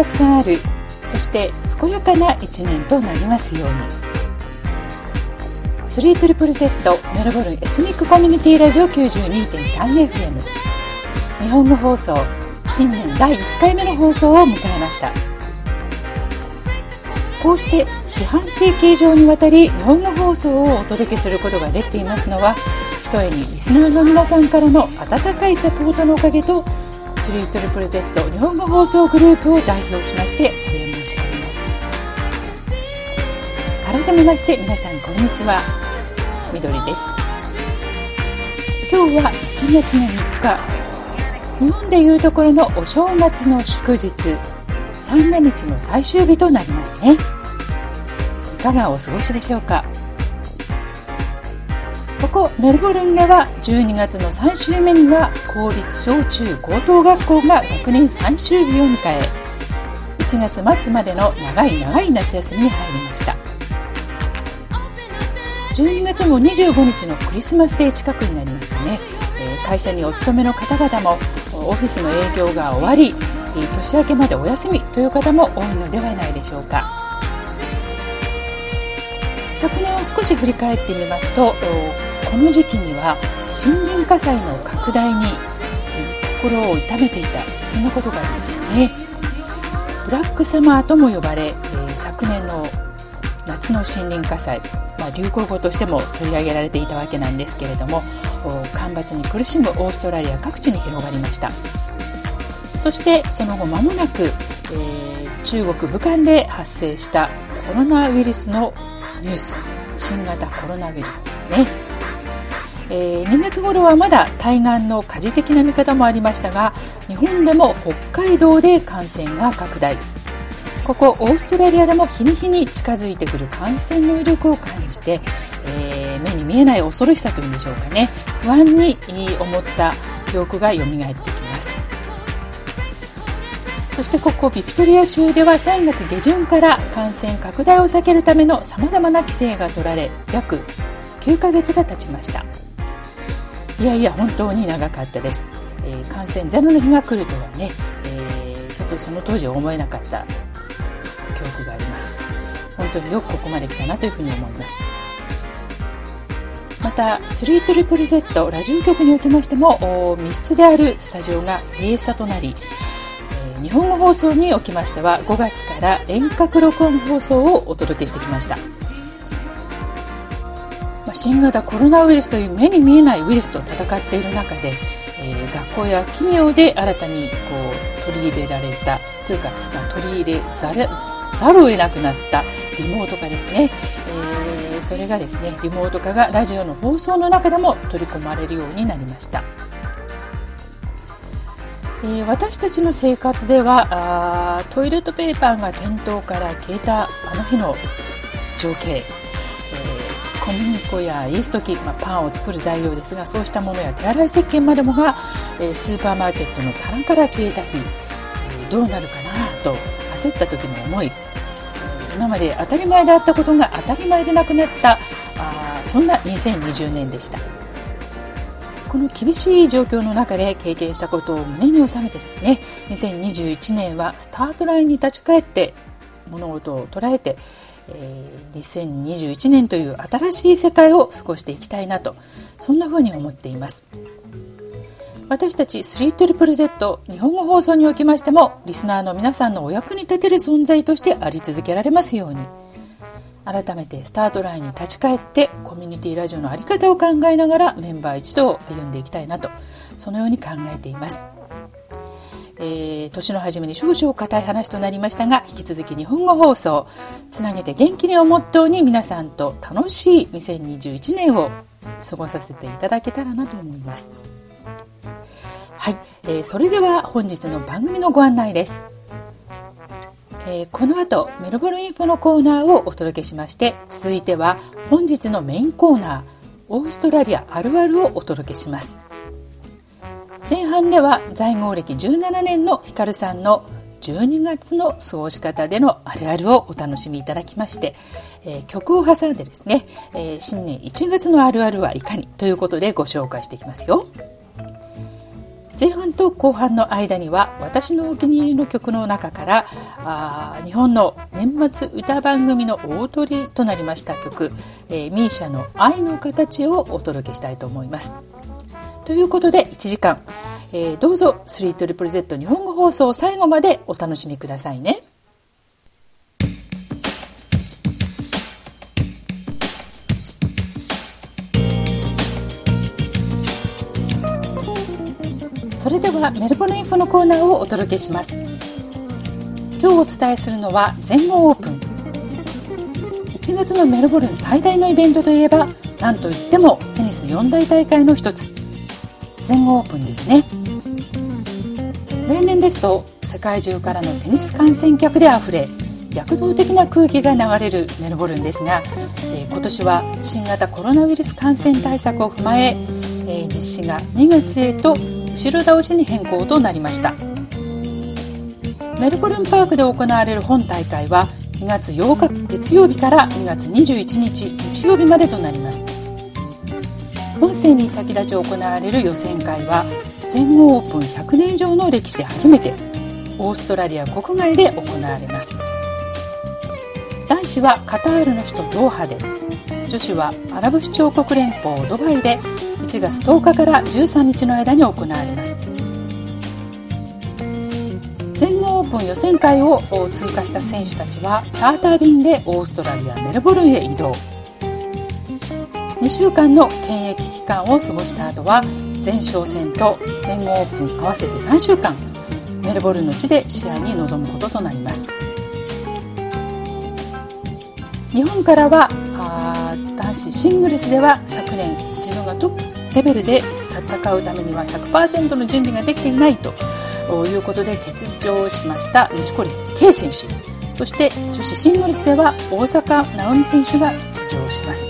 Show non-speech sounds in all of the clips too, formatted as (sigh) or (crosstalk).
たくさんある。そして健やかな1年となりますように。3ZZZ メルボルンエスニックコミュニティラジオ 92.3FM 日本語放送新年第1回目の放送を迎えました。こうして四半世紀以上にわたり日本語放送をお届けすることができていますのはひとえにリスナーの皆さんからの温かいサポートのおかげと 3ZZZ 日本語放送グループを代表しましてお礼申し上げます。改めまして皆さんこんにちは。みどりです。今日は1月の3日。日本でいうところのお正月の祝日。三が日の最終日となりますね。いかがお過ごしでしょうか？ここメルボルンでは12月の3週目には公立小中高等学校が学年最終日を迎え1月末までの長い長い夏休みに入りました。12月も25日のクリスマスデー近くになりましたね、え会社にお勤めの方々もオフィスの営業が終わり年明けまでお休みという方も多いのではないでしょうか。昨年を少し振り返ってみますとこの時期には森林火災の拡大に心を痛めていたそんなことがありましたね。ブラックサマーとも呼ばれ、え昨年の夏の森林火災、まあ、流行語としても取り上げられていたわけなんですけれども干ばつに苦しむオーストラリア各地に広がりました。そしてその後間もなく、えー、中国武漢で発生したコロナウイルスのニュース。新型コロナウイルスですね、えー、2月頃はまだ対岸の火事的な見方もありましたが日本でも北海道で感染が拡大。ここオーストラリアでも日に日に近づいてくる感染の威力を感じて、えー、目に見えない恐ろしさというんでしょうかね。不安に思った記憶が蘇ってきます。そしてここビクトリア州では3月下旬から感染拡大を避けるためのさまざまな規制が取られ約9ヶ月が経ちました。いやいや本当に長かったです、えー、感染ゼロの日が来るとはね、えー、ちょっとその当時は思えなかった記憶があります。本当によくここまで来たなというふうに思います。また 3ZZZ ラジオ局におきましても密室であるスタジオが閉鎖となり日本語放送におきましては5月から遠隔録音放送をお届けしてきました。新型コロナウイルスという目に見えないウイルスと戦っている中で、えー、学校や企業で新たにこう取り入れられたというか、まあ、取り入れざるざるを得なくなったリモート化ですね、えー、それがですねリモート化がラジオの放送の中でも取り込まれるようになりました。えー、私たちの生活ではあトイレットペーパーが店頭から消えたあの日の情景、小麦粉やイースト菌、まあ、パンを作る材料ですがそうしたものや手洗い石鹸までもが、えー、スーパーマーケットの棚から消えた日、えー、どうなるかなと焦った時の思い、え今まで当たり前であったことが当たり前でなくなったあそんな2020年でした。この厳しい状況の中で経験したことを胸に収めてですね2021年はスタートラインに立ち返って物事を捉えて、え、2021年という新しい世界を過ごしていきたいなとそんな風に思っています私たち 3ZZZ 日本語放送におきましてもリスナーの皆さんのお役に立てる存在としてあり続けられますように改めてスタートラインに立ち返ってコミュニティラジオの在り方を考えながらメンバー一同歩んでいきたいなとそのように考えています。えー、年の初めに少々硬い話となりましたが引き続き日本語放送つなげて元気にをモットーに皆さんと楽しい2021年を過ごさせていただけたらなと思います。はい、えー、それでは本日の番組のご案内です。えー、この後メルボルンインフォのコーナーをお届けしまして続いては本日のメインコーナーオーストラリアあるあるをお届けします。前半では在郷歴17年のヒカルさんの12月の過ごし方でのあるあるをお楽しみいただきまして、えー、曲を挟んでですね、えー、新年1月のあるあるはいかにということでご紹介していきますよ。前半と後半の間には私のお気に入りの曲の中からあ日本の年末歌番組の大トリとなりました曲、えー、ミーシャの「愛の形」をお届けしたいと思います。ということで1時間、えー、どうぞ 3ZZZ 日本語放送最後までお楽しみくださいね。それではメルボルンインフォのコーナーをお届けします。今日お伝えするのは全豪オープン。1月のメルボルン最大のイベントといえば何といってもテニス四大大会の一つ。全豪オープンですね。例年ですと世界中からのテニス観戦客であふれ躍動的な空気が流れるメルボルンですが、えー、今年は新型コロナウイルス感染対策を踏まええー、実施が2月へと後ろ倒しに変更となりました。メルボルンパークで行われる本大会は2月8日月曜日から2月21日日曜日までとなります。本戦に先立ち行われる予選会は全豪オープン100年以上の歴史で初めてオーストラリア国外で行われます。男子はカタールの首都ドーハで女子はアラブ首長国連邦ドバイで1月10日から13日の間に行われます。全豪オープン予選会を通過した選手たちはチャーター便でオーストラリアメルボルンへ移動。2週間の検疫期間を過ごした後は前哨戦と全豪オープン合わせて3週間メルボルンの地で試合に臨むこととなります。日本からは男子シングルスでは昨年自分がトップレベルで戦うためには100%の準備ができていないということで欠場しました錦織圭選手。そして女子シングルスでは大坂なおみ選手が出場します。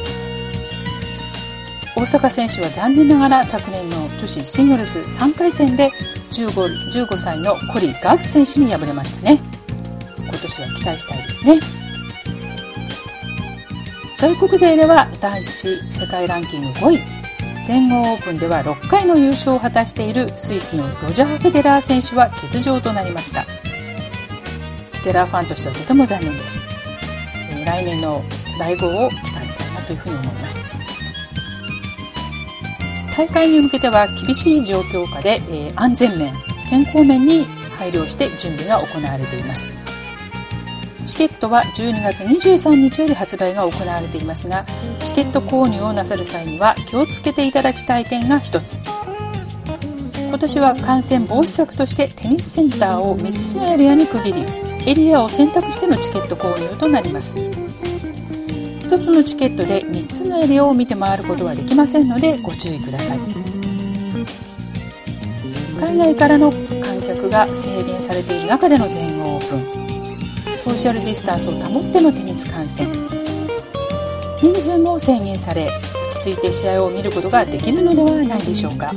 大坂選手は残念ながら昨年の女子シングルス3回戦で 15, 15歳のコリー・ガーフ選手に敗れましたね。今年は期待したいですね。外国勢では男子世界ランキング5位。全豪オープンでは6回の優勝を果たしているスイスのロジャー・フェデラー選手は欠場となりました。フェデラーファンとしてはとても残念です。来年の来号を期待したいなというふうに思います。大会に向けては厳しい状況下で、え安全面健康面に配慮して準備が行われています。チケットは12月23日より発売が行われていますがチケット購入をなさる際には気をつけていただきたい点が1つ。今年は感染防止策としてテニスセンターを3つのエリアに区切りエリアを選択してのチケット購入となります。1つのチケットで3つのエリアを見て回ることはできませんのでご注意ください。海外からの観客が制限されている中での全豪オープン。ソーシャルディスタンスを保ってのテニス観戦。人数も制限され落ち着いて試合を見ることができるのではないでしょうか。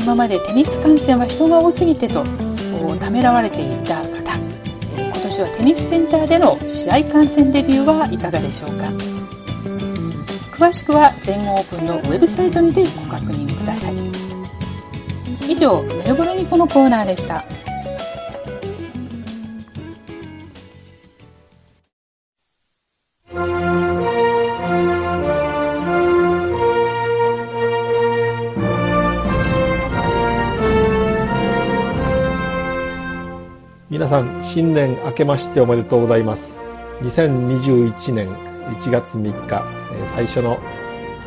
今までテニス観戦は人が多すぎてとためらわれていた年はテニスセンターでの試合観戦デビューはいかがでしょうか？詳しくは全豪オープンのウェブサイトにてご確認ください。以上メルボルンインフォのコーナーでした。さん新年明けましておめでとうございます。2021年1月3日最初の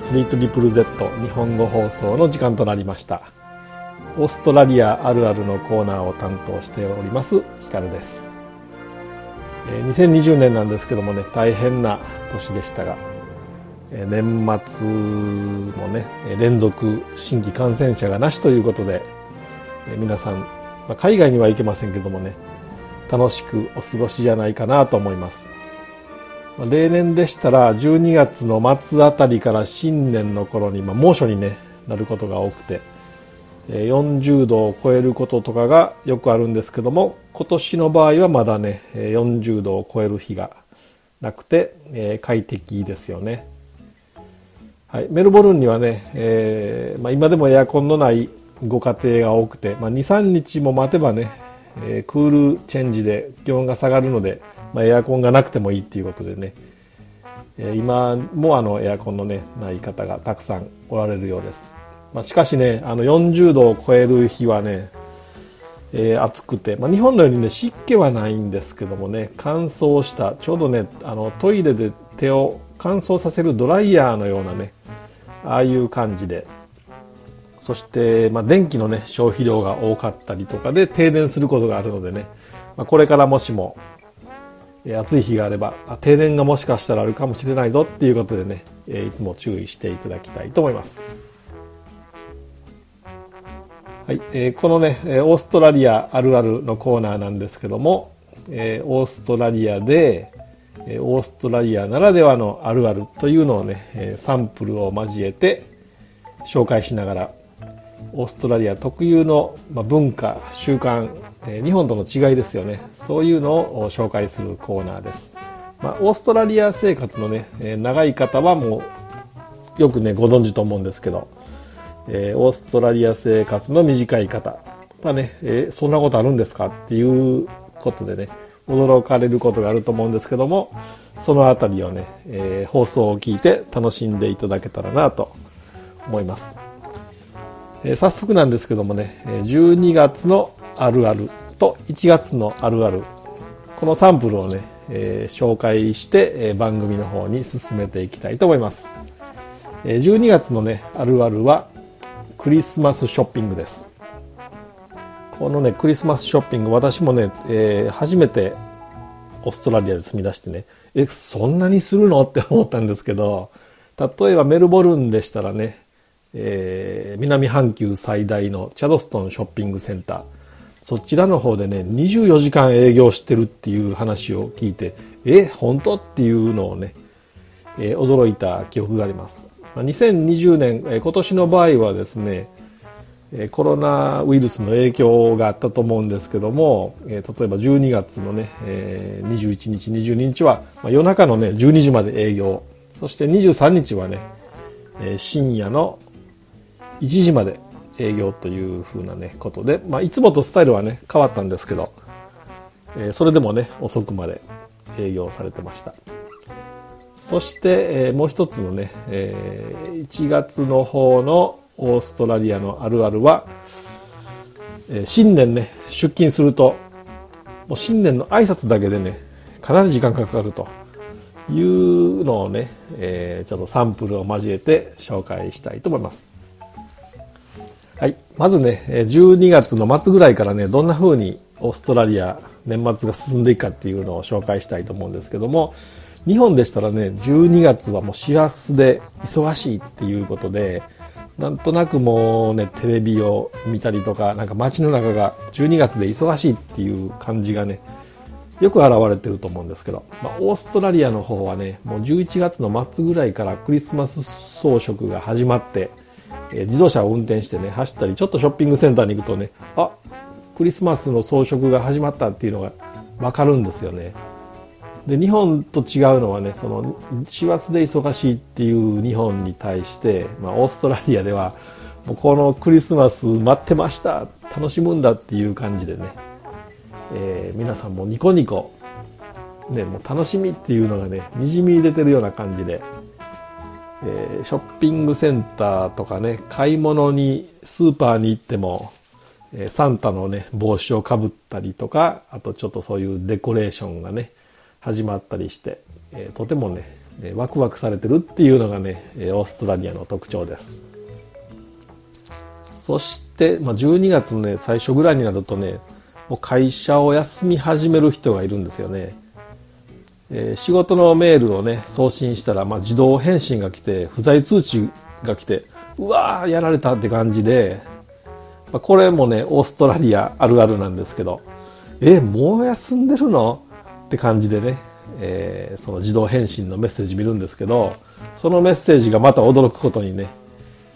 3ZZZ 日本語放送の時間となりました。オーストラリアあるあるのコーナーを担当しておりますヒカルです。2020年なんですけどもね大変な年でしたが年末もね連続新規感染者がなしということで皆さん、まあ、海外には行けませんけどもね楽しくお過ごしじゃないかなと思います。例年でしたら12月の末あたりから新年の頃に、まあ、猛暑に、ね、なることが多くて40度を超えることとかがよくあるんですけども今年の場合はまだね40度を超える日がなくて、えー、快適ですよね。はい、メルボルンにはね、えーまあ、今でもエアコンのないご家庭が多くて、まあ、23日も待てばね、えー、クールチェンジで気温が下がるので、まあ、エアコンがなくてもいいっていうことでね、えー、今もあのエアコンの、ね、ない方がたくさんおられるようです、まあ、しかしねあの40度を超える日はね、えー、暑くて、まあ、日本のようにね湿気はないんですけどもね乾燥したちょうどねあのトイレで手を乾燥させるドライヤーのようなねああいう感じでそして、まあ、電気のね消費量が多かったりとかで停電することがあるのでね、まあ、これからもしも暑い日があればあ停電がもしかしたらあるかもしれないぞっていうことでねいつも注意していただきたいと思います。はい、えー、このね、オーストラリアあるあるのコーナーなんですけども、えー、オーストラリアで、え、オーストラリアならではのあるあるというのをね、え、サンプルを交えて紹介しながら、オーストラリア特有の、ま、文化、習慣、え、日本との違いですよね。そういうのを紹介するコーナーです。まあ、オーストラリア生活のね、え、長い方はもうよくね、ご存知と思うんですけど、えー、オーストラリア生活の短い方まあね、えー、そんなことあるんですかっていうことでね驚かれることがあると思うんですけどもそのあたりをね、えー、放送を聞いて楽しんでいただけたらなと思います、えー、早速なんですけどもね12月のあるあると1月のあるあるこのサンプルをね、えー、紹介して、えー、番組の方に進めていきたいと思います、えー、12月のねあるあるはクリスマスショッピングです。このねクリスマスショッピング私もね、えー、初めてオーストラリアで住み出してねえそんなにするの？って思ったんですけど例えばメルボルンでしたらね、えー、南半球最大のチャドストンショッピングセンターそちらの方でね24時間営業してるっていう話を聞いてえ本当っていうのをね、えー、驚いた記憶があります2020年え、今年の場合はですね、コロナウイルスの影響があったと思うんですけどもえ、例えば12月のねえ、21日、22日はま夜中のね、12時まで営業。そして23日はねえ、深夜の1時まで営業というふうなね、ことで、まあ、いつもとスタイルはね、変わったんですけど、えそれでもね、遅くまで営業されてました。そして、えー、もう一つのね、えー、1月の方のオーストラリアのあるあるは、えー、新年ね、出勤すると、もう新年の挨拶だけでね、かなり時間かかるというのをね、えー、ちょっとサンプルを交えて紹介したいと思います。はい。まずね、12月の末ぐらいからね、どんな風にオーストラリア年末が進んでいくかっていうのを紹介したいと思うんですけども、日本でしたらね、12月はもう師走で忙しいっていうことで、なんとなくもうね、テレビを見たりとか、なんか街の中が12月で忙しいっていう感じがね、よく現れてると思うんですけど、まあ、オーストラリアの方はね、もう11月の末ぐらいからクリスマス装飾が始まって、えー、自動車を運転してね、走ったり、ちょっとショッピングセンターに行くとね、あ、クリスマスの装飾が始まったっていうのがわかるんですよね。で日本と違うのはねその師走で忙しいっていう日本に対して、まあ、オーストラリアではもうこのクリスマス待ってました楽しむんだっていう感じでね、えー、皆さんもニコニコ、ね、もう楽しみっていうのがねにじみ出てるような感じで、えー、ショッピングセンターとかね買い物にスーパーに行ってもえサンタのね帽子をかぶったりとかあとちょっとそういうデコレーションがね始まったりして、えとてもねワクワクされてるっていうのがねオーストラリアの特徴です。そして、まあ、12月のね最初ぐらいになるとねもう会社を休み始める人がいるんですよね、えー、仕事のメールをね送信したら、まあ、自動返信が来て不在通知が来てうわーやられたって感じで、まあ、これもねオーストラリアあるあるなんですけどえもう休んでるの？って感じでね、えー、その自動返信のメッセージ見るんですけど、そのメッセージがまた驚くことにね、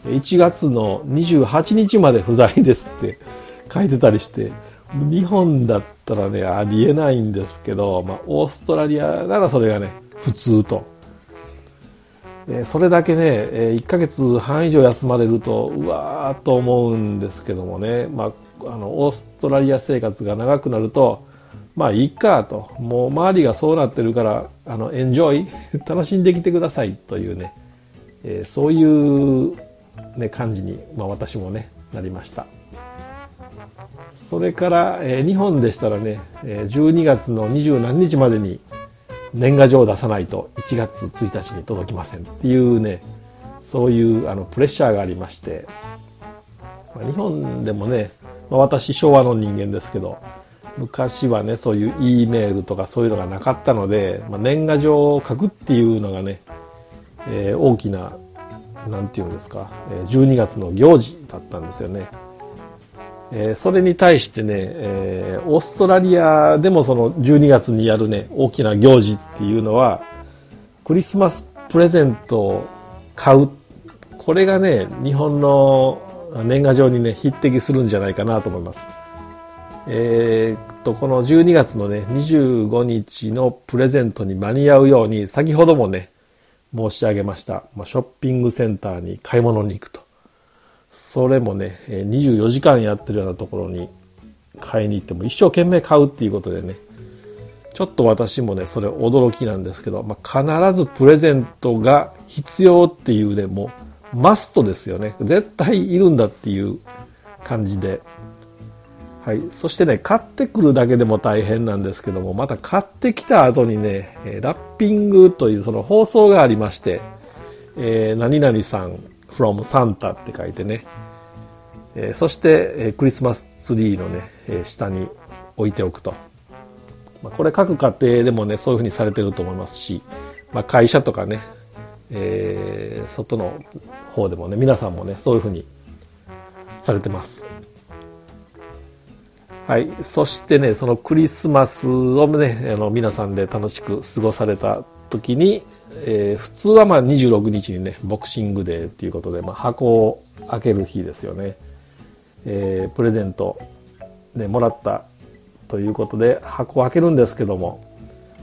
1月の28日まで不在ですって書いてたりして、日本だったらね、ありえないんですけど、まあ、オーストラリアならそれがね、普通と。えそれだけね、え1ヶ月半以上休まれると、うわーと思うんですけどもね、まあ、あの、オーストラリア生活が長くなると、まあいいかと、もう周りがそうなってるから、あの、エンジョイ、(laughs) 楽しんできてくださいというね、え、そういう、ね、感じに、まあ私もね、なりました。それから、えー、日本でしたらね、えー、12月の二十何日までに年賀状を出さないと1月1日に届きませんっていうね、そういうあのプレッシャーがありまして、まあ、日本でもね、まあ、私昭和の人間ですけど、昔はね、そういう E メールとかそういうのがなかったので、まあ、年賀状を書くっていうのがね、えー、大きな、なんていうんですか、12月の行事だったんですよね。えー、それに対してね、えー、オーストラリアでもその12月にやるね、大きな行事っていうのは、クリスマスプレゼントを買う。これがね、日本の年賀状にね、匹敵するんじゃないかなと思います。えー、っと、この12月のね、25日のプレゼントに間に合うように、先ほどもね、申し上げました。まあ、ショッピングセンターに買い物に行くと。それもね、24時間やってるようなところに買いに行っても一生懸命買うっていうことでね、ちょっと私もね、それ驚きなんですけど、まあ、必ずプレゼントが必要っていうね、もうマストですよね。絶対いるんだっていう感じで。はい。そしてね、買ってくるだけでも大変なんですけども、また買ってきた後にね、ラッピングというその放送がありまして、えー、何々さん、from Santa って書いてね、えー、そして、えー、クリスマスツリーのね、えー、下に置いておくと。まあ、これ各家庭でもね、そういうふうにされてると思いますし、まあ、会社とかね、えー、外の方でもね、皆さんもね、そういうふうにされてます。はい。そしてね、そのクリスマスをね、あの、皆さんで楽しく過ごされた時に、えー、普通はまあ26日にね、ボクシングデーっていうことで、まあ、箱を開ける日ですよね。えー、プレゼントでもらったということで箱を開けるんですけども、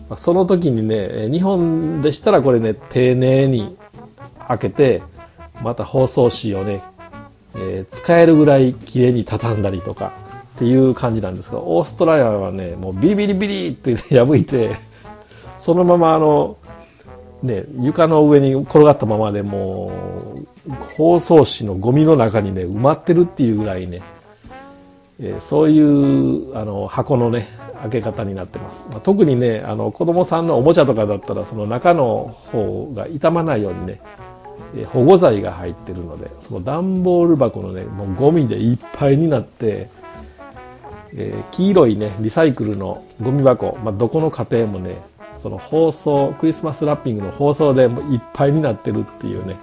まあ、その時にね、日本でしたらこれね、丁寧に開けて、また包装紙をね、えー、使えるぐらい綺麗に畳んだりとかっていう感じなんですが、オーストラリアはね、もうビリビリビリって、破いて、そのままあの、ね、床の上に転がったままでもう、包装紙のゴミの中にね、埋まってるっていうぐらいね、えー、そういうあの箱のね、開け方になってます。まあ、特にね、あの子供さんのおもちゃとかだったら、その中の方が傷まないようにね、えー、保護剤が入ってるので、その段ボール箱のね、もうゴミでいっぱいになって、えー、黄色いね、リサイクルのゴミ箱、まあ、どこの家庭もね、その放送、クリスマスラッピングの放送でもいっぱいになってるっていうね、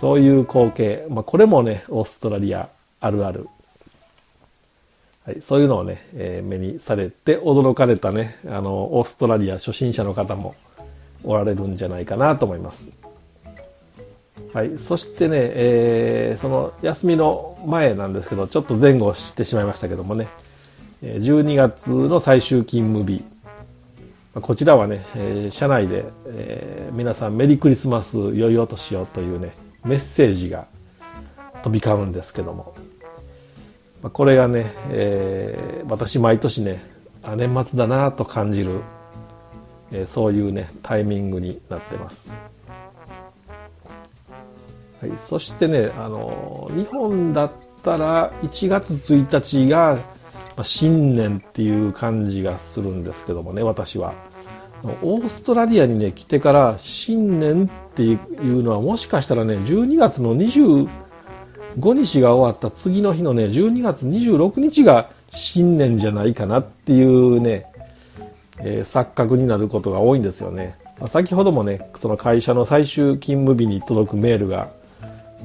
そういう光景。まあ、これもね、オーストラリアあるある。はい、そういうのをね、えー、目にされて驚かれたね、あの、オーストラリア初心者の方もおられるんじゃないかなと思います。はい、そしてね、えー、その休みの前なんですけど、ちょっと前後してしまいましたけどもね、12月の最終勤務日、こちらはね、えー、社内で、えー、皆さんメリークリスマス良いお年をというね、メッセージが飛び交うんですけども、まあ、これがね、えー、私毎年ね、年末だなと感じる、えー、そういうね、タイミングになってます。はい、そしてね、あの、日本だったら1月1日がまあ、新年っていう感じがするんですけどもね、私は。オーストラリアにね、来てから新年っていうのはもしかしたらね、12月の25日が終わった次の日のね、12月26日が新年じゃないかなっていうね、えー、錯覚になることが多いんですよね。まあ、先ほどもね、その会社の最終勤務日に届くメールが、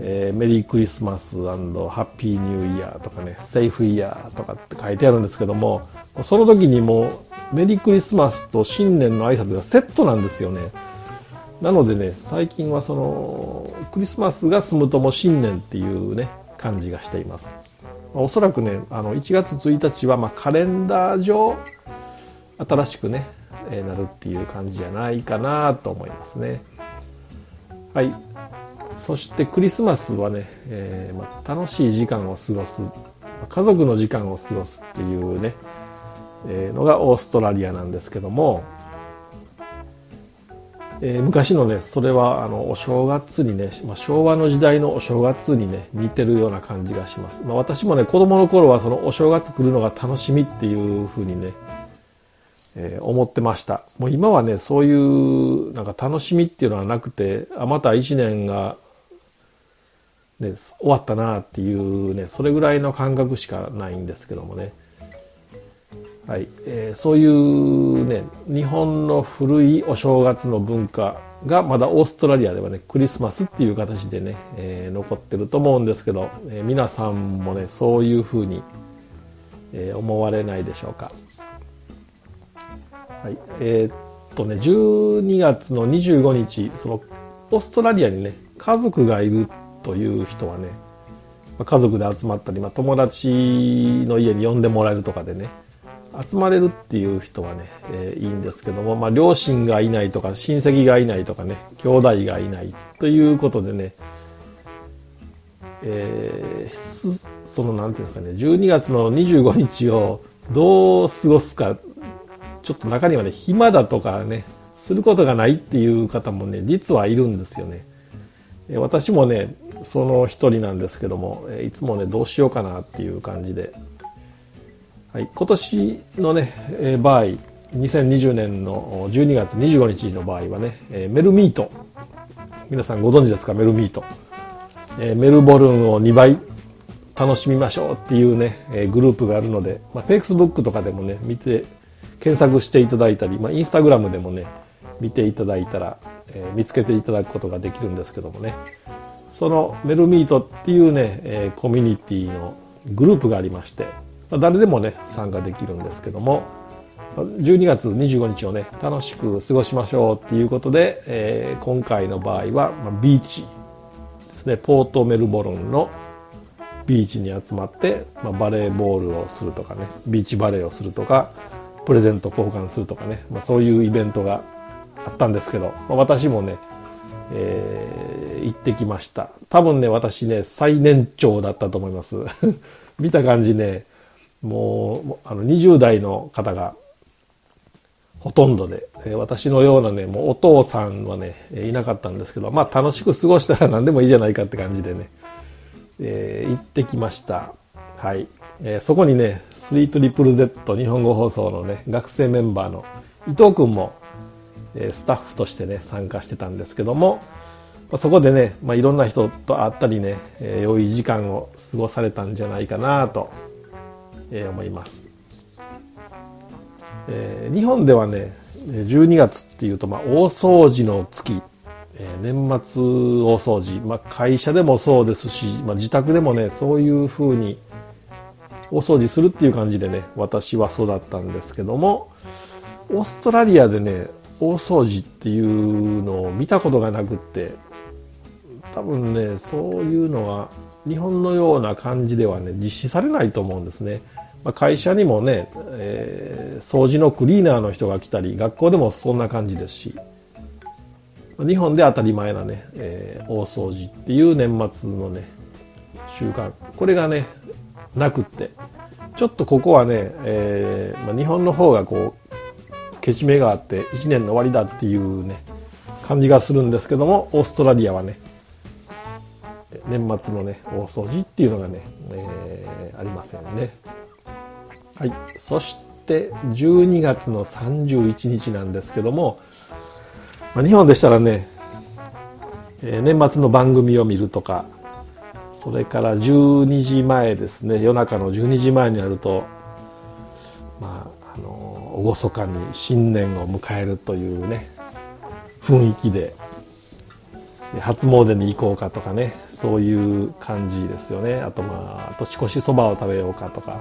えー、メリークリスマスハッピーニューイヤーとかね、セーフイヤーとかって書いてあるんですけども、その時にもうメリークリスマスと新年の挨拶がセットなんですよね。なのでね、最近はその、クリスマスが済むとも新年っていうね、感じがしています。おそらくね、あの、1月1日はまカレンダー上、新しくね、えなるっていう感じじゃないかなと思いますね。はい。そしてクリスマスはね、えー、まあ、楽しい時間を過ごす、家族の時間を過ごすっていうね、えー、のがオーストラリアなんですけども、えー、昔のねそれはあのお正月にね、まあ、昭和の時代のお正月にね似てるような感じがします、まあ、私もね子供の頃はそのお正月来るのが楽しみっていうふうにね、えー、思ってました。もう今はねそういうなんか楽しみっていうのはなくてあまた一年が、ね、終わったなっていうねそれぐらいの感覚しかないんですけどもね。はい。えー、そういうね日本の古いお正月の文化がまだオーストラリアではねクリスマスっていう形でね、えー、残ってると思うんですけど、えー、皆さんもねそういうふうに、え、思われないでしょうか。はい、えー、っとね12月の25日そのオーストラリアにね家族がいるという人はね家族で集まったり、まあ、友達の家に呼んでもらえるとかでね集まれるっていう人はね、えー、いいんですけども、まあ、両親がいないとか親戚がいないとかね兄弟がいないということでね、えー、そのなんていうんですかね12月の25日をどう過ごすかちょっと中にはね暇だとかねすることがないっていう方もね実はいるんですよね。私もねその一人なんですけどもいつもねどうしようかなっていう感じで。はい、今年のね、え、場合2020年の12月25日の場合はね、え、メルミート。皆さんご存知ですか？メルミート、え、メルボルンを2倍楽しみましょうっていうね、え、グループがあるので、まあ、Facebook とかでもね見て検索していただいたり、まあ、Instagram でもね見ていただいたら、えー、見つけていただくことができるんですけどもね。そのメルミートっていうね、えー、コミュニティのグループがありましてまあ、誰でもね参加できるんですけども12月25日をね楽しく過ごしましょうっていうことで、えー、今回の場合は、まあ、ビーチですね。ポートメルボルンのビーチに集まって、まあ、バレーボールをするとかねビーチバレーをするとかプレゼント交換するとかね、まあ、そういうイベントがあったんですけど、まあ、私もね、えー、行ってきました。多分ね私ね最年長だったと思います。(laughs) 見た感じねもうあの20代の方がほとんどで、え私のようなねもうお父さんはねいなかったんですけどまあ楽しく過ごしたら何でもいいじゃないかって感じでね、えー、行ってきました。はい、えー、そこにね 3ZZZ 日本語放送のね学生メンバーの伊藤君も、えー、スタッフとしてね参加してたんですけども、まあ、そこでね、まあ、いろんな人と会ったりね、えー、良い時間を過ごされたんじゃないかなとえー、思います、えー、日本ではね12月っていうと、まあ、大掃除の月、えー、年末大掃除、まあ、会社でもそうですし、まあ、自宅でもねそういうふうに大掃除するっていう感じでね私は育ったんですけどもオーストラリアでね大掃除っていうのを見たことがなくって多分ねそういうのは日本のような感じではね実施されないと思うんですね。まあ、会社にもね、えー、掃除のクリーナーの人が来たり学校でもそんな感じですし日本で当たり前なね、えー、大掃除っていう年末のね習慣これがねなくってちょっとここはね、えーまあ、日本の方がこうけじめがあって1年の終わりだっていうね感じがするんですけどもオーストラリアはね年末のね大掃除っていうのがね、えー、ありませんね。はい、そして12月の31日なんですけども、まあ、日本でしたらね、えー、年末の番組を見るとかそれから12時前ですね夜中の12時前になるとまああの厳かに新年を迎えるというね雰囲気で初詣に行こうかとかねそういう感じですよねあとまあ年越しそばを食べようかとか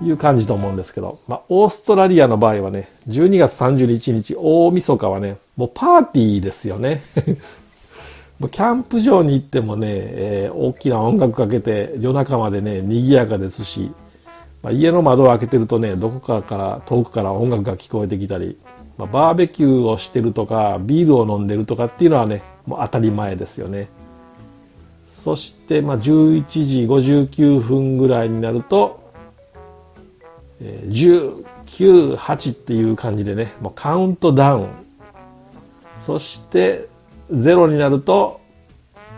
いう感じと思うんですけど、まあ、オーストラリアの場合はね、12月31日、大晦日はね、もうパーティーですよね。キャンプ場に行ってもね、えー、大きな音楽かけて夜中までね、賑やかですし、まあ、家の窓を開けてるとね、どこかから遠くから音楽が聞こえてきたり、まあ、バーベキューをしてるとかビールを飲んでるとかっていうのはねもう当たり前ですよね。そしてまあ11時59分ぐらいになると、えー、198っていう感じでねもうカウントダウン。そして0になると、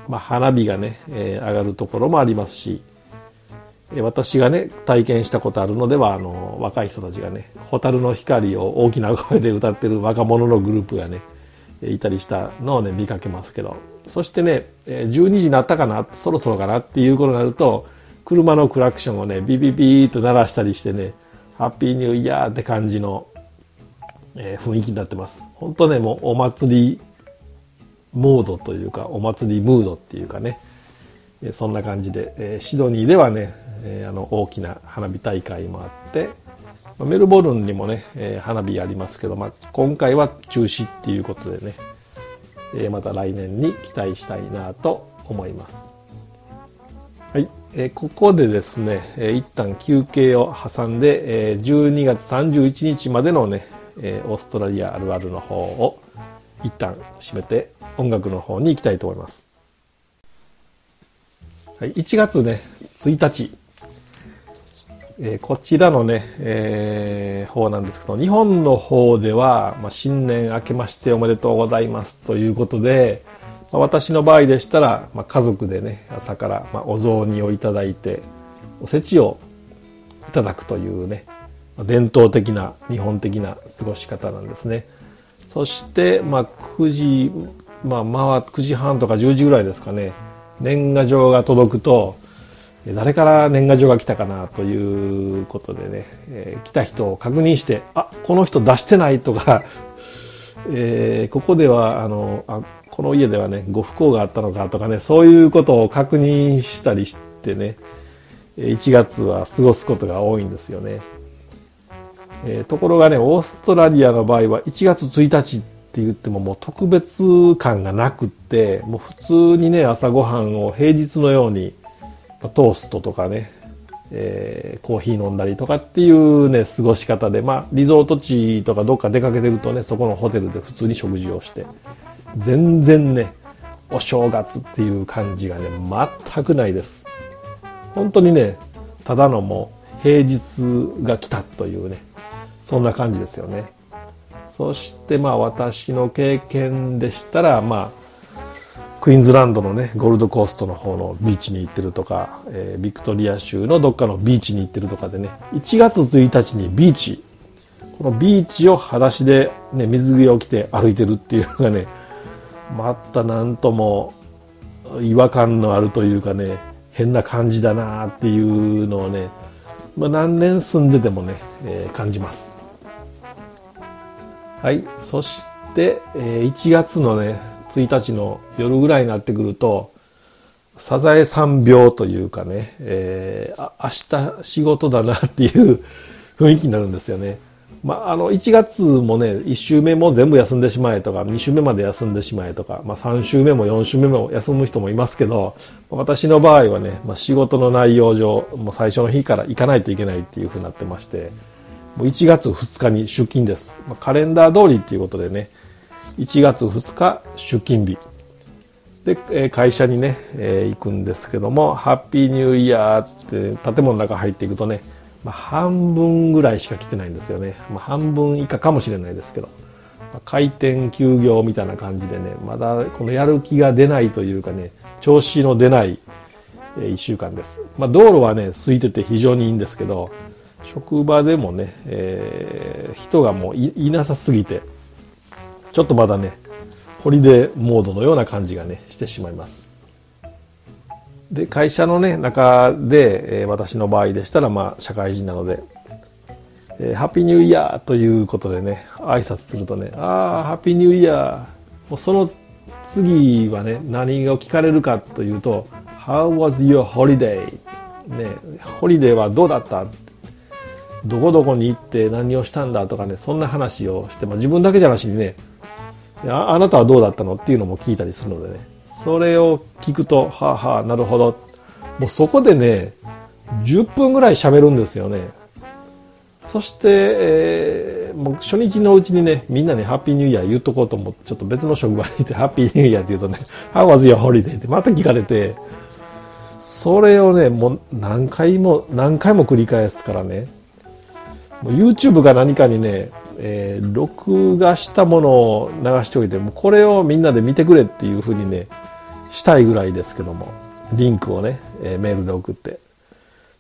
まあ、花火がね、えー、上がるところもありますし私がね体験したことあるのではあの若い人たちがね「蛍の光」を大きな声で歌ってる若者のグループがねいたりしたのをね見かけますけど。そしてね12時になったかなそろそろかなっていう頃になると車のクラクションをねビビビーと鳴らしたりしてねハッピーニューイヤーって感じの、えー、雰囲気になってます。本当ねもうお祭りモードというかお祭りムードっていうかねそんな感じで、シドニーではね、あの大きな花火大会もあってメルボルンにもね、花火ありますけど、まあ、今回は中止っていうことでね、また来年に期待したいなと思います。はい、ここでですね、え、一旦休憩を挟んで、え、12月31日までのね、オーストラリアあるあるの方を一旦締めて音楽の方に行きたいと思います。はい、1月ね、1日、えー、こちらのね、えー、方なんですけど、日本の方では、まあ、新年明けましておめでとうございますということで、まあ、私の場合でしたら、まあ、家族でね、朝から、まあ、お雑煮をいただいて、おせちをいただくというね、伝統的な日本的な過ごし方なんですね。そして、まあ、9時、まあ、まあ、9時半とか10時ぐらいですかね、年賀状が届くと、誰から年賀状が来たかなということでね、えー、来た人を確認して、あ、この人出してないとか、(laughs) えー、ここでは、あの、あ、この家ではね、ご不幸があったのかとかね、そういうことを確認したりしてね、1月は過ごすことが多いんですよね。えー、ところがね、オーストラリアの場合は1月1日ってって言ってももう特別感がなくって、もう普通にね、朝ごはんを平日のようにトーストとかね、えー、コーヒー飲んだりとかっていうね、過ごし方で、まあ、リゾート地とかどっか出かけてるとね、そこのホテルで普通に食事をして、全然ね、お正月っていう感じがね、全くないです。本当にね、ただのもう平日が来たというね、そんな感じですよね。そしてまあ私の経験でしたら、まあ、クイーンズランドのねゴールドコーストの方のビーチに行ってるとか、えー、ビクトリア州のどっかのビーチに行ってるとかでね1月1日にビーチ。このビーチを裸足で、ね、水着を着て歩いてるっていうのがねまた何とも違和感のあるというかね変な感じだなっていうのをね、まあ、何年住んでてもね、えー、感じます。はいそして、えー、1月のね1日の夜ぐらいになってくると、サザエ三病というかね、えー、明日仕事だなっていう雰囲気になるんですよね。まあ、あの、1月もね、1週目も全部休んでしまえとか、2週目まで休んでしまえとか、まあ、3週目も4週目も休む人もいますけど、私の場合はね、まあ、仕事の内容上、もう最初の日から行かないといけないっていうふうになってまして、もう1月2日に出勤です。ま、カレンダー通りっていうことでね、1月2日出勤日。で、会社にね、えー、行くんですけども、ハッピーニューイヤーって建物の中入っていくとね、まあ、半分ぐらいしか来てないんですよね。まあ、半分以下かもしれないですけど。まあ、開店休業みたいな感じでね、まだこのやる気が出ないというかね、調子の出ない、えー、1週間です。まあ、道路はね、空いてて非常にいいんですけど、職場でもね、えー、人がもういなさすぎて、ちょっとまだね、ホリデーモードのような感じがね、してしまいます。で、会社のね、中で、えー、私の場合でしたら、まあ、社会人なので、えー、ハッピーニューイヤーということでね、挨拶するとね、ああ、ハッピーニューイヤー。もうその次はね、何が聞かれるかというと、How was your holiday? ね、ホリデーはどうだった？どこどこに行って何をしたんだとかね、そんな話をして、ま、自分だけじゃなしにね、ああなたはどうだったの？っていうのも聞いたりするのでね。それを聞くとはあはあなるほど。もうそこでね10分ぐらい喋るんですよね。そして、えで、もう初日のうちにね、みんなにハッピーニューイヤー言っとこうと思って、ちょっと別の職場にいて、ハッピーニューイヤーって言うとね、How was your holiday? ってまた聞かれて、それをね、もう何回も、何回も繰り返すからね、YouTube か何かにね、えー、録画したものを流しておいて、もうこれをみんなで見てくれっていうふうにね、したいぐらいですけども、リンクをね、えー、メールで送って。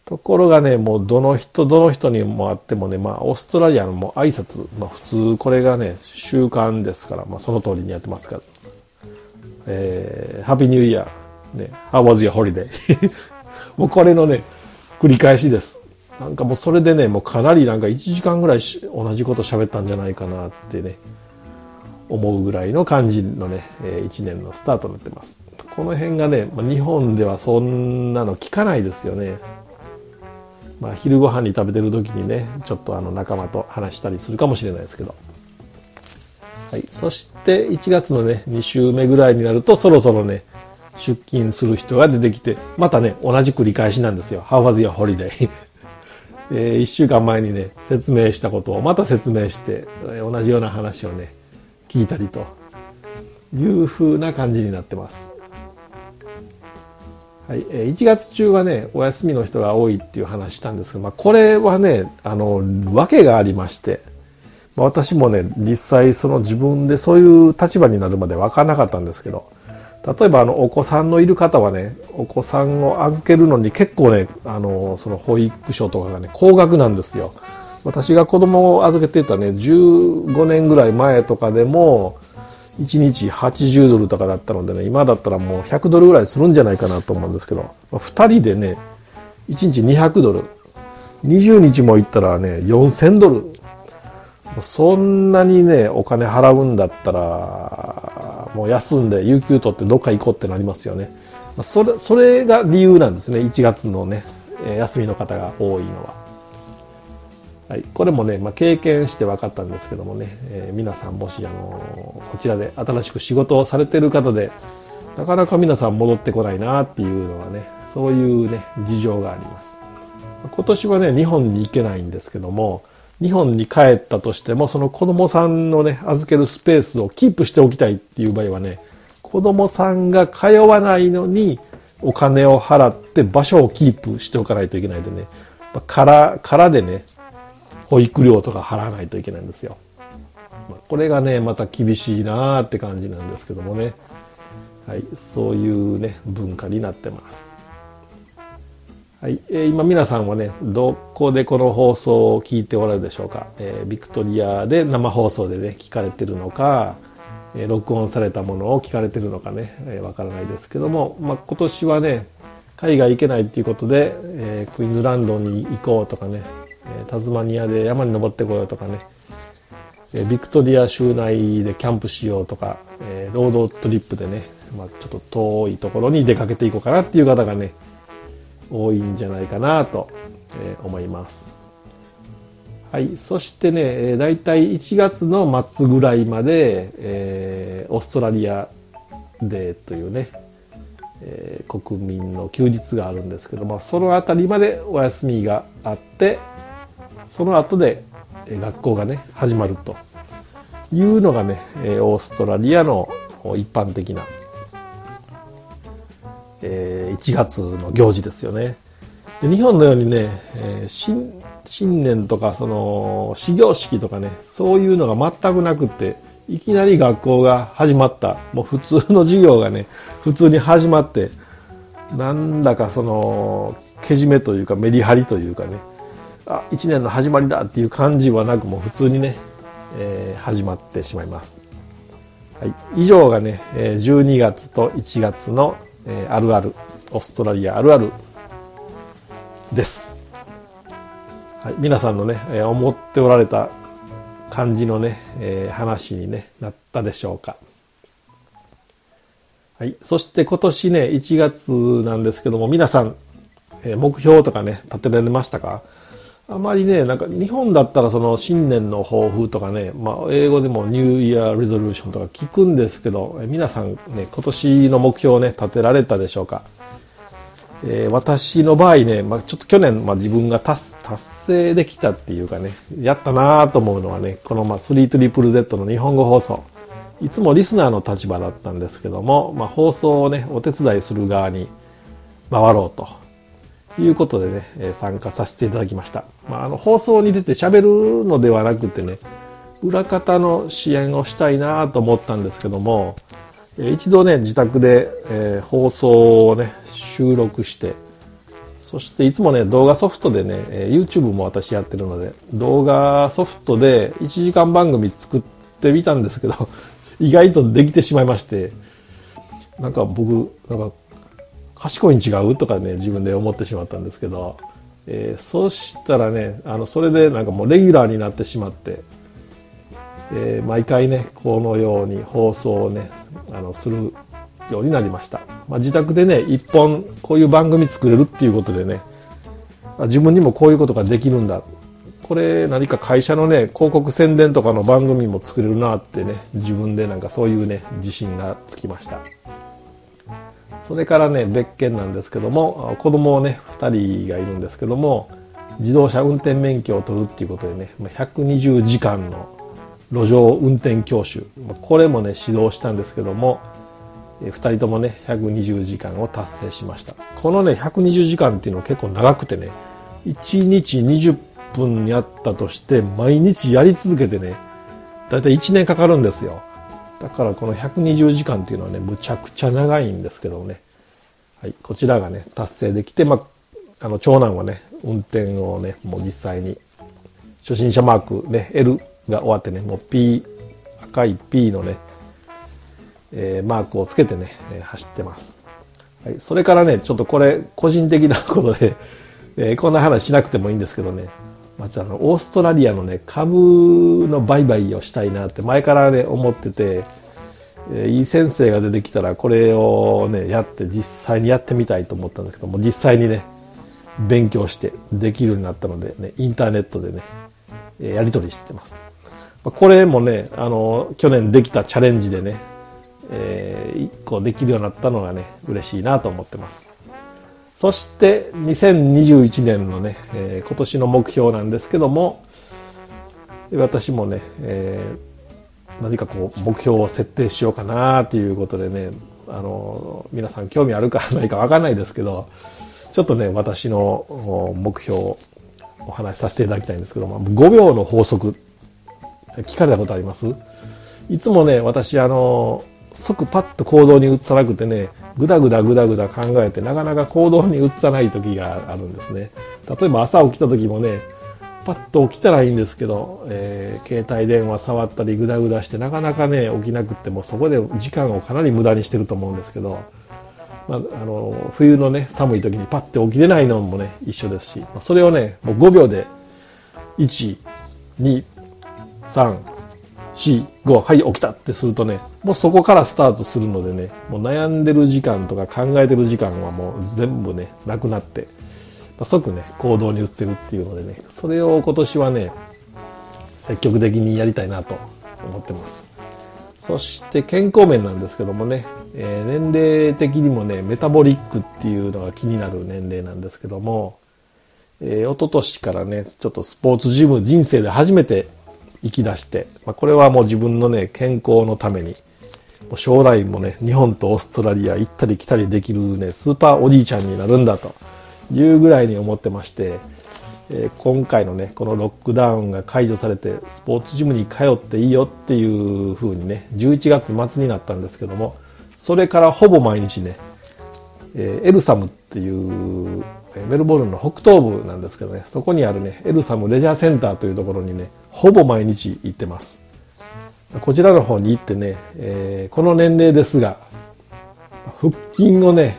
ところがね、もうどの人、どの人にもあってもね、まあ、オーストラリアのも挨拶、まあ普通これがね、習慣ですから、まあその通りにやってますから。えー、ハッピーニューイヤー、ね、How was your holiday? (laughs) もうこれのね、繰り返しです。なんかもうそれでね、もうかなりなんか1時間ぐらい同じこと喋ったんじゃないかなってね、思うぐらいの感じのね、え、1年のスタートになってます。この辺がね、ま、日本ではそんなの聞かないですよね。まあ、昼ご飯に食べてる時にね、ちょっとあの仲間と話したりするかもしれないですけど。はい。そして1月のね、2週目ぐらいになるとそろそろね、出勤する人が出てきて、またね、同じ繰り返しなんですよ。How was your holiday? えー、1週間前にね、説明したことをまた説明して、同じような話をね、聞いたりという風な感じになってます。はい、えー1月中はね、お休みの人が多いっていう話したんですが、まあ、これはね、あの、訳がありまして、まあ、私もね、実際その自分でそういう立場になるまで分からなかったんですけど、例えばあの、お子さんのいる方はね、お子さんを預けるのに結構ね、あの、その保育所とかがね、高額なんですよ。私が子供を預けてたね、15年ぐらい前とかでも、1日80ドルとかだったのでね、今だったらもう100ドルぐらいするんじゃないかなと思うんですけど、2人でね、1日200ドル、20日も行ったらね、4000ドル。そんなにね、お金払うんだったら、もう休んで、有給取ってどっか行こうってなりますよね。それ、それが理由なんですね。1月のね、休みの方が多いのは。はい、これもね、まあ、経験して分かったんですけどもね、えー、皆さんもしあのこちらで新しく仕事をされてる方でなかなか皆さん戻ってこないなっていうのはねそういうね事情があります今年はね日本に行けないんですけども日本に帰ったとしてもその子供さんのね預けるスペースをキープしておきたいっていう場合はね子供さんが通わないのにお金を払って場所をキープしておかないといけないんでね、から、からでね、保育料とか払わないといけないんですよ。これがね、また厳しいなーって感じなんですけどもね。はい、そういうね、文化になってます。はい、えー、今皆さんはね、どこでこの放送を聞いておられるでしょうか？えー、ビクトリアで生放送でね、聞かれてるのか、えー、録音されたものを聞かれてるのかね、えー、からないですけども、まあ、今年はね、海外行けないっていうことで、えー、クイーンズランドに行こうとかね、えタズマニアで山に登ってこようとかね、えビクトリア州内でキャンプしようとか、えロードトリップでね、まあ、ちょっと遠いところに出かけていこうかなっていう方がね、多いんじゃないかなと、思います。はい。そしてね、えー、だいたい1月の末ぐらいまで、えー、オーストラリアデーというね、えー、国民の休日があるんですけども、そのあたりまでお休みがあって、その後で学校がね始まるというのがねオーストラリアの一般的な1月の行事ですよね。日本のようにね、新新年とかその始業式とかねそういうのが全くなくっていきなり学校が始まった。もう普通の授業がね普通に始まってなんだかそのけじめというかメリハリというかねあ1年の始まりだっていう感じはなくもう普通にね、えー、始まってしまいます、はい、以上がね12月と1月の、えー、あるある。オーストラリアあるあるです、はい、皆さんのね、えー、思っておられた感じのね、えー、話に、ね、なったでしょうかはい。そして今年ね、1月なんですけども、皆さん、えー、目標とかね、立てられましたか？あまりね、なんか日本だったらその新年の抱負とかね、まあ英語でもニューイヤーリゾリューションとか聞くんですけど、皆さんね、今年の目標をね、立てられたでしょうか？えー、私の場合ね、まあ、ちょっと去年、まあ、自分が達成できたっていうかね、やったなと思うのはね、このまあ 3ZZZ の日本語放送。いつもリスナーの立場だったんですけども、まあ、放送をね、お手伝いする側に回ろうということでねえ、参加させていただきました。まあ、あの放送に出て喋るのではなくてね、裏方の支援をしたいなと思ったんですけども、一度ね、自宅で、えー、放送をね、収録して、そしていつもね、動画ソフトでね、YouTube も私やってるので、動画ソフトで1時間番組作ってみたんですけど、(laughs) 意外とできてしまいまして、なんか僕、なんか、賢いに違うとかね、自分で思ってしまったんですけど、えー、そしたらね、あの、それでなんかもうレギュラーになってしまって、えー、毎回ね、このように放送をね、あの、するようになりました。まあ、自宅でね、一本こういう番組作れるっていうことでね、自分にもこういうことができるんだ。これ何か会社のね、広告宣伝とかの番組も作れるなってね、自分でなんかそういうね、自信がつきました。それからね、別件なんですけども、子供をね、2人がいるんですけども、自動車運転免許を取るっていうことでね、120時間の路上運転教習これもね指導したんですけども2人ともね120時間を達成しました。このね120時間っていうのは結構長くてね1日20分やったとして毎日やり続けてねだいたい1年かかるんですよ。だからこの120時間っていうのはねむちゃくちゃ長いんですけどね、はい、こちらがね達成できて、まあ、あの長男はね運転をねもう実際に初心者マークね L が終わってね、もう P、赤い P のね、えー、マークをつけてね、えー、走ってます。はい、それからね、ちょっとこれ、個人的なことで、えー、こんな話しなくてもいいんですけどね、まあの、オーストラリアのね、株の売買をしたいなって前からね、思ってて、えー、いい先生が出てきたら、これをね、やって実際にやってみたいと思ったんですけども、実際にね、勉強してできるようになったのでね、インターネットでね、えやり取りしてます。これもね、あの、去年できたチャレンジでね、えー、1個できるようになったのがね、嬉しいなと思ってます。そして、2021年のね、えー、今年の目標なんですけども、私もね、えー、何かこう、目標を設定しようかなということでね、あの、皆さん興味あるかないかわかんないですけど、ちょっとね、私の目標をお話しさせていただきたいんですけども、5秒の法則聞かれたことあります？いつもね、私、あの、即パッと行動に移さなくてね、ぐだぐだぐだぐだ考えて、なかなか行動に移さない時があるんですね。例えば朝起きた時もね、パッと起きたらいいんですけど、えー、携帯電話触ったりぐだぐだしてなかなかね起きなくってもそこで時間をかなり無駄にしてると思うんですけど、まあ、あの冬のね寒い時にパッて起きれないのもね一緒ですし、まあ、それをねもう5秒で123し、5、はい、起きたってするとね、もうそこからスタートするのでね、もう悩んでる時間とか考えてる時間はもう全部ね、なくなって、まあ、即ね、行動に移せるっていうのでね、それを今年はね、積極的にやりたいなと思ってます。そして健康面なんですけどもね、えー、年齢的にもね、メタボリックっていうのが気になる年齢なんですけども、えー、一昨年からね、ちょっとスポーツジム人生で初めて行き出して、まあ、これはもう自分のね、健康のために、将来もね、日本とオーストラリア行ったり来たりできるね、スーパーおじいちゃんになるんだというぐらいに思ってまして、えー、今回のね、このロックダウンが解除されて、スポーツジムに通っていいよっていう風にね、11月末になったんですけども、それからほぼ毎日ね、えー、エルサムっていうメルボルンの北東部なんですけどね、そこにあるね、エルサムレジャーセンターというところにね、ほぼ毎日行ってます。こちらの方に行ってね、えー、この年齢ですが、腹筋をね、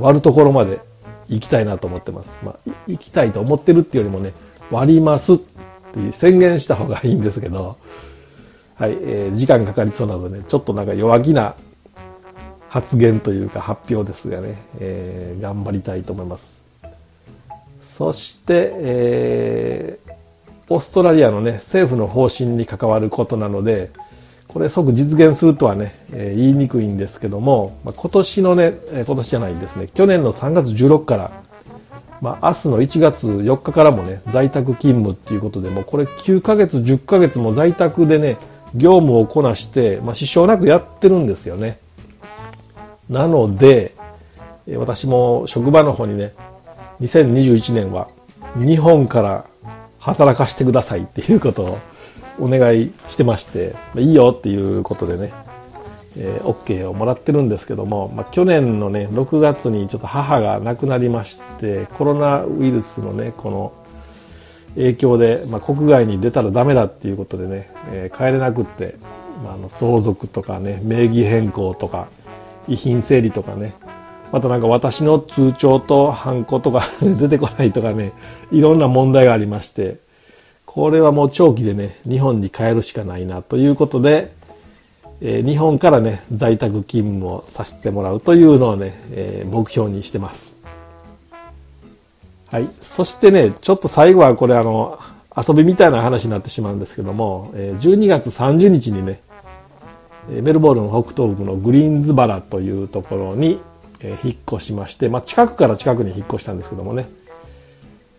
割るところまで行きたいなと思ってます。まあ、行きたいと思ってるっていうよりもね、割りますって宣言した方がいいんですけど、はい、えー、時間かかりそうなのでね、ちょっとなんか弱気な発言というか発表ですがね、えー、頑張りたいと思います。そして、えー、オーストラリアのね、政府の方針に関わることなので、これ即実現するとはね、えー、言いにくいんですけども、まあ、今年のね、今年じゃないですね去年の3月16から、まあ、明日の1月4日からもね在宅勤務っていうことでもこれ9ヶ月10ヶ月も在宅でね業務をこなして、まあ、支障なくやってるんですよねなので私も職場の方にね2021年は日本から働かしてくださいっていうことをお願いしてましていいよっていうことでね、えー、OK をもらってるんですけども、まあ、去年のね6月にちょっと母が亡くなりましてコロナウイルスのねこの影響で、まあ、国外に出たらダメだっていうことでね、えー、帰れなくって、まあ、あの相続とかね名義変更とか遺品整理とかねまたなんか私の通帳とハンコとか (laughs) 出てこないとかねいろんな問題がありましてこれはもう長期でね、日本に帰るしかないなということで、えー、日本からね、在宅勤務をさせてもらうというのをね、えー、目標にしてます。はい。そしてね、ちょっと最後はこれあの、遊びみたいな話になってしまうんですけども、えー、12月30日にね、メルボルン北東部のグリーンズバラというところに、引っ越しまして、まあ、近くから近くに引っ越したんですけどもね、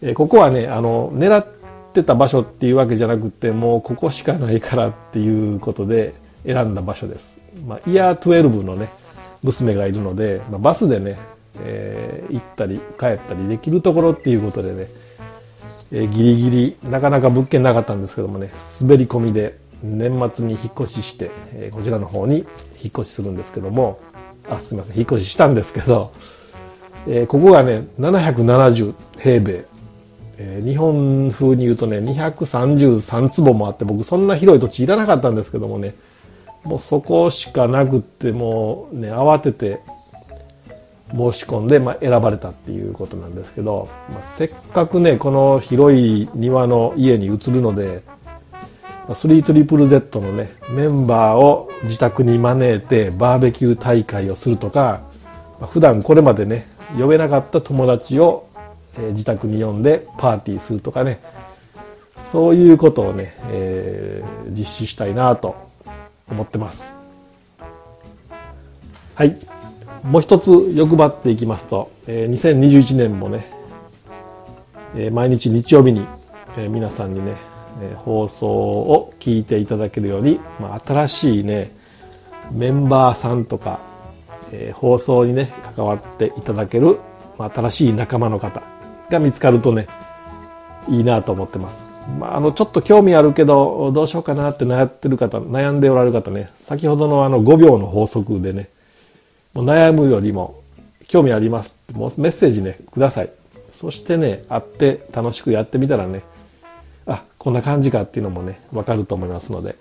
えここはね、あの、狙っってた場所っていうわけじゃなくてもうここしかないからっていうことで選んだ場所です、まあ、イヤー12のね娘がいるので、まあ、バスでね、えー、行ったり帰ったりできるところっていうことでね、えー、ギリギリなかなか物件なかったんですけどもね滑り込みで年末に引っ越しして、えー、こちらの方に引っ越しするんですけどもあすみません引っ越ししたんですけど、えー、ここがね770平米。えー、日本風に言うとね233坪もあって僕そんな広い土地いらなかったんですけどもねもうそこしかなくってもうね慌てて申し込んで、まあ、選ばれたっていうことなんですけど、まあ、せっかくねこの広い庭の家に移るので 3ZZZ のねメンバーを自宅に招いてバーベキュー大会をするとか普段これまでね呼べなかった友達を自宅に呼んでパーティーするとかねそういうことをね、えー、実施したいなと思ってます。はい。もう一つ欲張っていきますと、えー、2021年もね、えー、毎日日曜日に、えー、皆さんにね、放送を聞いていただけるように、まあ、新しいねメンバーさんとか、えー、放送にね関わっていただける、まあ、新しい仲間の方が見つかるとね、いいなと思ってます。まあ、あの、ちょっと興味あるけど、どうしようかなって悩ってる方、悩んでおられる方ね、先ほどのあの5秒の法則でね、もう悩むよりも、興味ありますって、もうメッセージね、ください。そしてね、会って楽しくやってみたらね、あ、こんな感じかっていうのもね、わかると思いますので、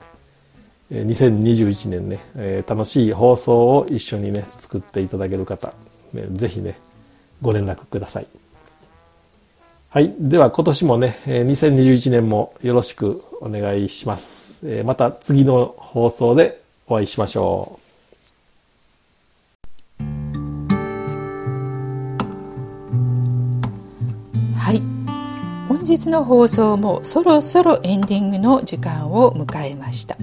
2021年ね、え、楽しい放送を一緒にね、作っていただける方、ね、ぜひね、ご連絡ください。はい。では今年もね、2021年もよろしくお願いします。また次の放送でお会いしましょう。日の放送もそろそろエンディングの時間を迎えました。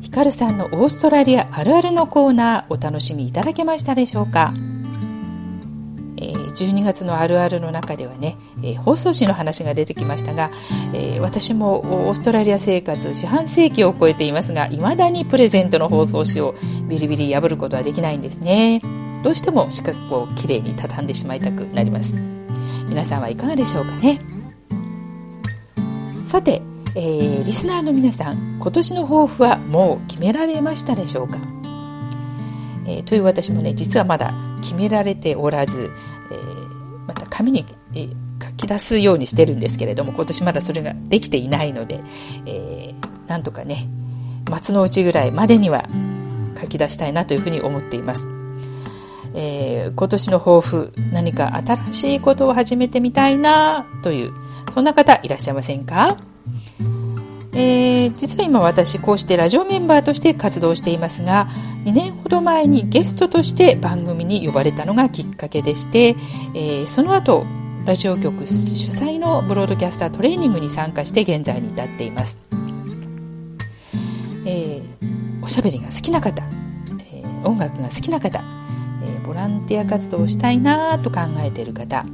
ヒカルさんのオーストラリアあるあるのコーナーお楽しみいただけましたでしょうか？12月のあるあるの中ではね、えー、放送紙の話が出てきましたが、えー、私もオーストラリア生活四半世紀を超えていますがいまだにプレゼントの包装紙をビリビリ破ることはできないんですね。どうしても四角をきれいに畳んでしまいたくなります。皆さんはいかがでしょうかねさて、えー、リスナーの皆さん今年の抱負はもう決められましたでしょうか？えー、という私もね実はまだ決められておらず、えー、また紙に、えー、書き出すようにしてるんですけれども今年まだそれができていないので、えー、なんとかね松の内ぐらいまでには書き出したいなというふうに思っています。えー、今年の抱負何か新しいことを始めてみたいなというそんな方いらっしゃいませんか？えー、実は今私こうしてラジオメンバーとして活動していますが2年ほど前にゲストとして番組に呼ばれたのがきっかけでして、えー、その後ラジオ局主催のブロードキャスタートレーニングに参加して現在に至っています、えおしゃべりが好きな方、えー、音楽が好きな方、ボランティア活動をしたいなと考えている方、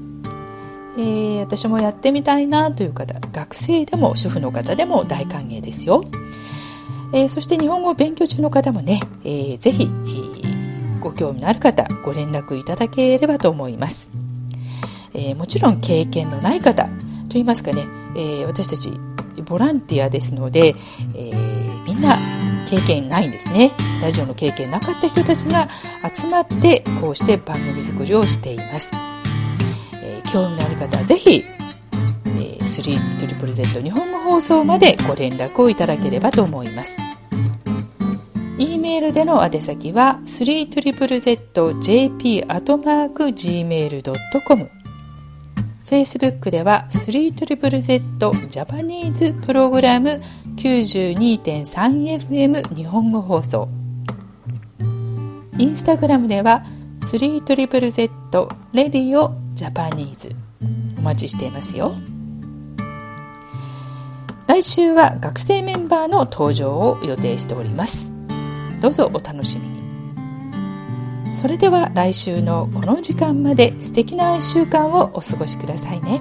えー、私もやってみたいなという方。学生でも主婦の方でも大歓迎ですよ、えそして日本語を勉強中の方もね、えー、ぜひ、えー、ご興味のある方ご連絡いただければと思います、えもちろん経験のない方といいますかね、え私たちボランティアですので、えみんな経験ないんですね。ラジオの経験なかった人たちが集まってこうして番組作りをしています、えー、興味のある方はぜひ、えー、3ZZZ 日本語放送までご連絡をいただければと思います。e メールでの宛先は 3ZZJP.gmail.com Facebook では 3ZZZ 92.3FM 日本語放送。インスタグラムでは 3ZZZ レディオジャパニーズ。お待ちしていますよ。来週は学生メンバーの登場を予定しております。どうぞお楽しみに。それでは来週のこの時間まで素敵な1週間をお過ごしくださいね。